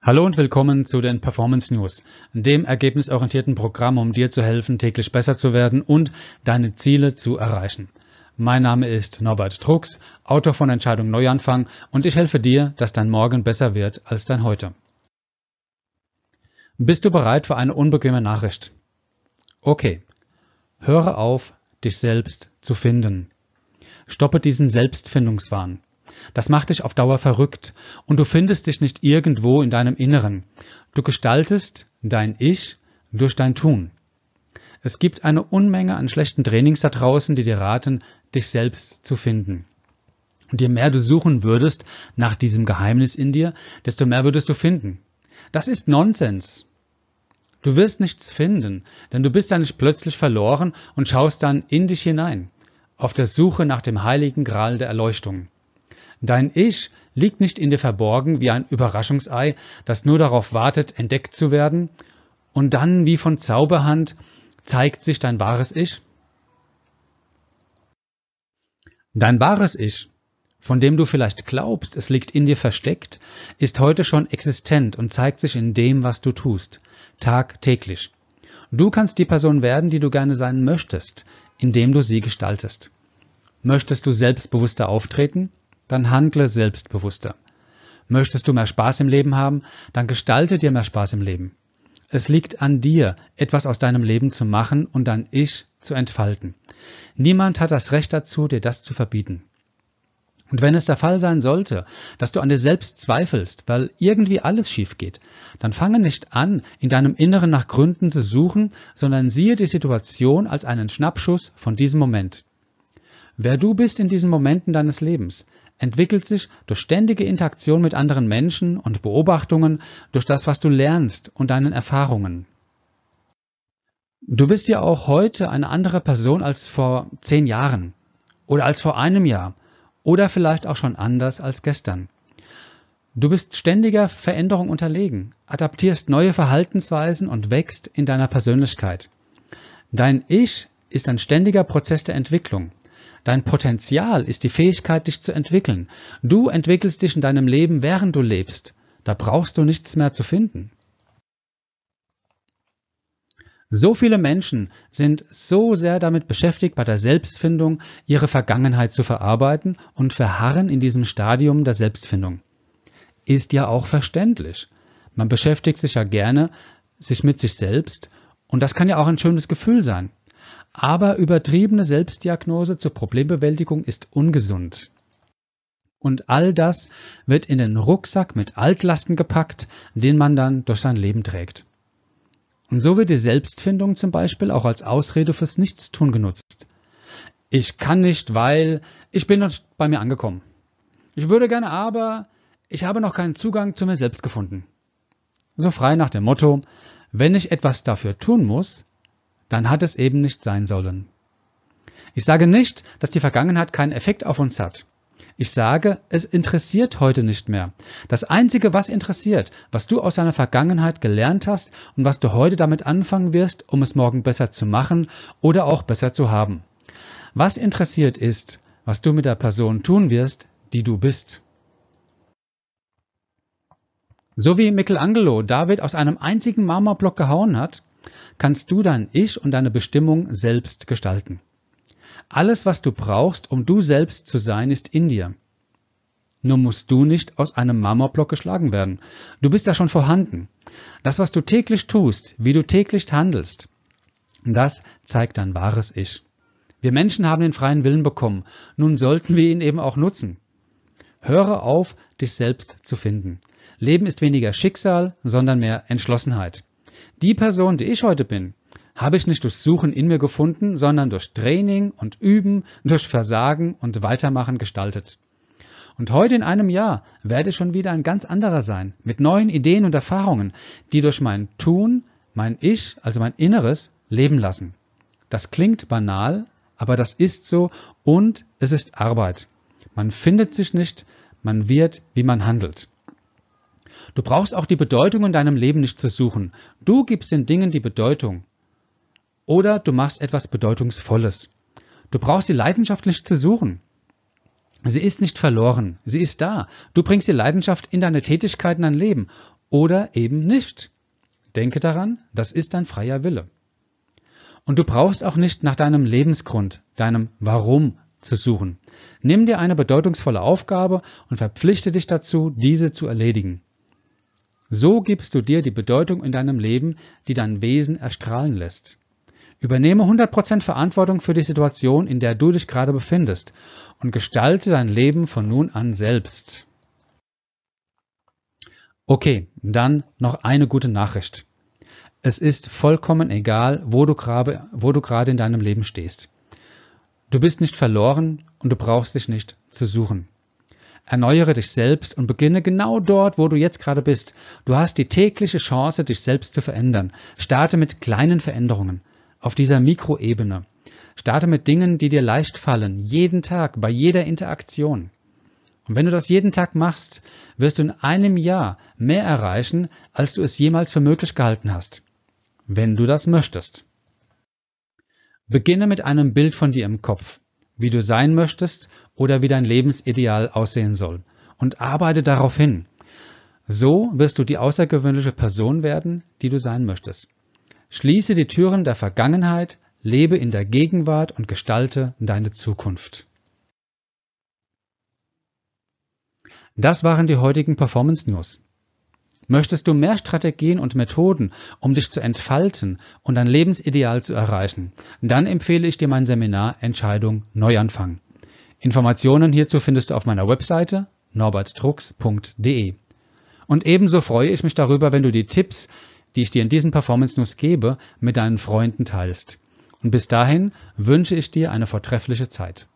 Hallo und willkommen zu den Performance News, dem ergebnisorientierten Programm, um dir zu helfen, täglich besser zu werden und deine Ziele zu erreichen. Mein Name ist Norbert Drucks, Autor von Entscheidung Neuanfang und ich helfe dir, dass dein Morgen besser wird als dein Heute. Bist du bereit für eine unbequeme Nachricht? Okay. Höre auf, dich selbst zu finden. Stoppe diesen Selbstfindungswahn. Das macht dich auf Dauer verrückt und du findest dich nicht irgendwo in deinem Inneren. Du gestaltest dein Ich durch dein Tun. Es gibt eine Unmenge an schlechten Trainings da draußen, die dir raten, dich selbst zu finden. Und je mehr du suchen würdest nach diesem Geheimnis in dir, desto mehr würdest du finden. Das ist Nonsens. Du wirst nichts finden, denn du bist ja nicht plötzlich verloren und schaust dann in dich hinein, auf der Suche nach dem heiligen Gral der Erleuchtung. Dein Ich liegt nicht in dir verborgen wie ein Überraschungsei, das nur darauf wartet, entdeckt zu werden, und dann wie von Zauberhand zeigt sich dein wahres Ich? Dein wahres Ich, von dem du vielleicht glaubst, es liegt in dir versteckt, ist heute schon existent und zeigt sich in dem, was du tust, tagtäglich. Du kannst die Person werden, die du gerne sein möchtest, indem du sie gestaltest. Möchtest du selbstbewusster auftreten? Dann handle selbstbewusster. Möchtest du mehr Spaß im Leben haben, dann gestalte dir mehr Spaß im Leben. Es liegt an dir, etwas aus deinem Leben zu machen und dein Ich zu entfalten. Niemand hat das Recht dazu, dir das zu verbieten. Und wenn es der Fall sein sollte, dass du an dir selbst zweifelst, weil irgendwie alles schief geht, dann fange nicht an, in deinem Inneren nach Gründen zu suchen, sondern siehe die Situation als einen Schnappschuss von diesem Moment. Wer du bist in diesen Momenten deines Lebens, entwickelt sich durch ständige Interaktion mit anderen Menschen und Beobachtungen, durch das, was du lernst und deinen Erfahrungen. Du bist ja auch heute eine andere Person als vor zehn Jahren oder als vor einem Jahr oder vielleicht auch schon anders als gestern. Du bist ständiger Veränderung unterlegen, adaptierst neue Verhaltensweisen und wächst in deiner Persönlichkeit. Dein Ich ist ein ständiger Prozess der Entwicklung. Dein Potenzial ist die Fähigkeit, dich zu entwickeln. Du entwickelst dich in deinem Leben, während du lebst. Da brauchst du nichts mehr zu finden. So viele Menschen sind so sehr damit beschäftigt, bei der Selbstfindung ihre Vergangenheit zu verarbeiten und verharren in diesem Stadium der Selbstfindung. Ist ja auch verständlich. Man beschäftigt sich ja gerne sich mit sich selbst und das kann ja auch ein schönes Gefühl sein. Aber übertriebene Selbstdiagnose zur Problembewältigung ist ungesund. Und all das wird in den Rucksack mit Altlasten gepackt, den man dann durch sein Leben trägt. Und so wird die Selbstfindung zum Beispiel auch als Ausrede fürs Nichtstun genutzt. Ich kann nicht, weil ich bin noch bei mir angekommen. Ich würde gerne, aber ich habe noch keinen Zugang zu mir selbst gefunden. So frei nach dem Motto, wenn ich etwas dafür tun muss, dann hat es eben nicht sein sollen. Ich sage nicht, dass die Vergangenheit keinen Effekt auf uns hat. Ich sage, es interessiert heute nicht mehr. Das Einzige, was interessiert, was du aus deiner Vergangenheit gelernt hast und was du heute damit anfangen wirst, um es morgen besser zu machen oder auch besser zu haben. Was interessiert ist, was du mit der Person tun wirst, die du bist. So wie Michelangelo David aus einem einzigen Marmorblock gehauen hat, kannst du dein Ich und deine Bestimmung selbst gestalten. Alles, was du brauchst, um du selbst zu sein, ist in dir. Nur musst du nicht aus einem Marmorblock geschlagen werden. Du bist ja schon vorhanden. Das, was du täglich tust, wie du täglich handelst, das zeigt dein wahres Ich. Wir Menschen haben den freien Willen bekommen. Nun sollten wir ihn eben auch nutzen. Höre auf, dich selbst zu finden. Leben ist weniger Schicksal, sondern mehr Entschlossenheit. Die Person, die ich heute bin, habe ich nicht durch Suchen in mir gefunden, sondern durch Training und Üben, durch Versagen und Weitermachen gestaltet. Und heute in einem Jahr werde ich schon wieder ein ganz anderer sein, mit neuen Ideen und Erfahrungen, die durch mein Tun, mein Ich, also mein Inneres, leben lassen. Das klingt banal, aber das ist so und es ist Arbeit. Man findet sich nicht, man wird, wie man handelt. Du brauchst auch die Bedeutung in deinem Leben nicht zu suchen. Du gibst den Dingen die Bedeutung. Oder du machst etwas Bedeutungsvolles. Du brauchst die Leidenschaft nicht zu suchen. Sie ist nicht verloren, sie ist da. Du bringst die Leidenschaft in deine Tätigkeit, in dein Leben. oder eben nicht. Denke daran, das ist dein freier Wille. Und du brauchst auch nicht nach deinem Lebensgrund, deinem Warum zu suchen. Nimm dir eine bedeutungsvolle Aufgabe und verpflichte dich dazu, diese zu erledigen. So gibst du dir die Bedeutung in deinem Leben, die dein Wesen erstrahlen lässt. Übernehme 100% Verantwortung für die Situation, in der du dich gerade befindest und gestalte dein Leben von nun an selbst. Okay, dann noch eine gute Nachricht. Es ist vollkommen egal, wo du gerade, wo du gerade in deinem Leben stehst. Du bist nicht verloren und du brauchst dich nicht zu suchen. Erneuere dich selbst und beginne genau dort, wo du jetzt gerade bist. Du hast die tägliche Chance, dich selbst zu verändern. Starte mit kleinen Veränderungen auf dieser Mikroebene. Starte mit Dingen, die dir leicht fallen, jeden Tag, bei jeder Interaktion. Und wenn du das jeden Tag machst, wirst du in einem Jahr mehr erreichen, als du es jemals für möglich gehalten hast. Wenn du das möchtest. Beginne mit einem Bild von dir im Kopf wie du sein möchtest oder wie dein Lebensideal aussehen soll und arbeite darauf hin. So wirst du die außergewöhnliche Person werden, die du sein möchtest. Schließe die Türen der Vergangenheit, lebe in der Gegenwart und gestalte deine Zukunft. Das waren die heutigen Performance News. Möchtest du mehr Strategien und Methoden, um dich zu entfalten und dein Lebensideal zu erreichen? Dann empfehle ich dir mein Seminar Entscheidung Neuanfang. Informationen hierzu findest du auf meiner Webseite norbertdrucks.de. Und ebenso freue ich mich darüber, wenn du die Tipps, die ich dir in diesen Performance News gebe, mit deinen Freunden teilst. Und bis dahin wünsche ich dir eine vortreffliche Zeit.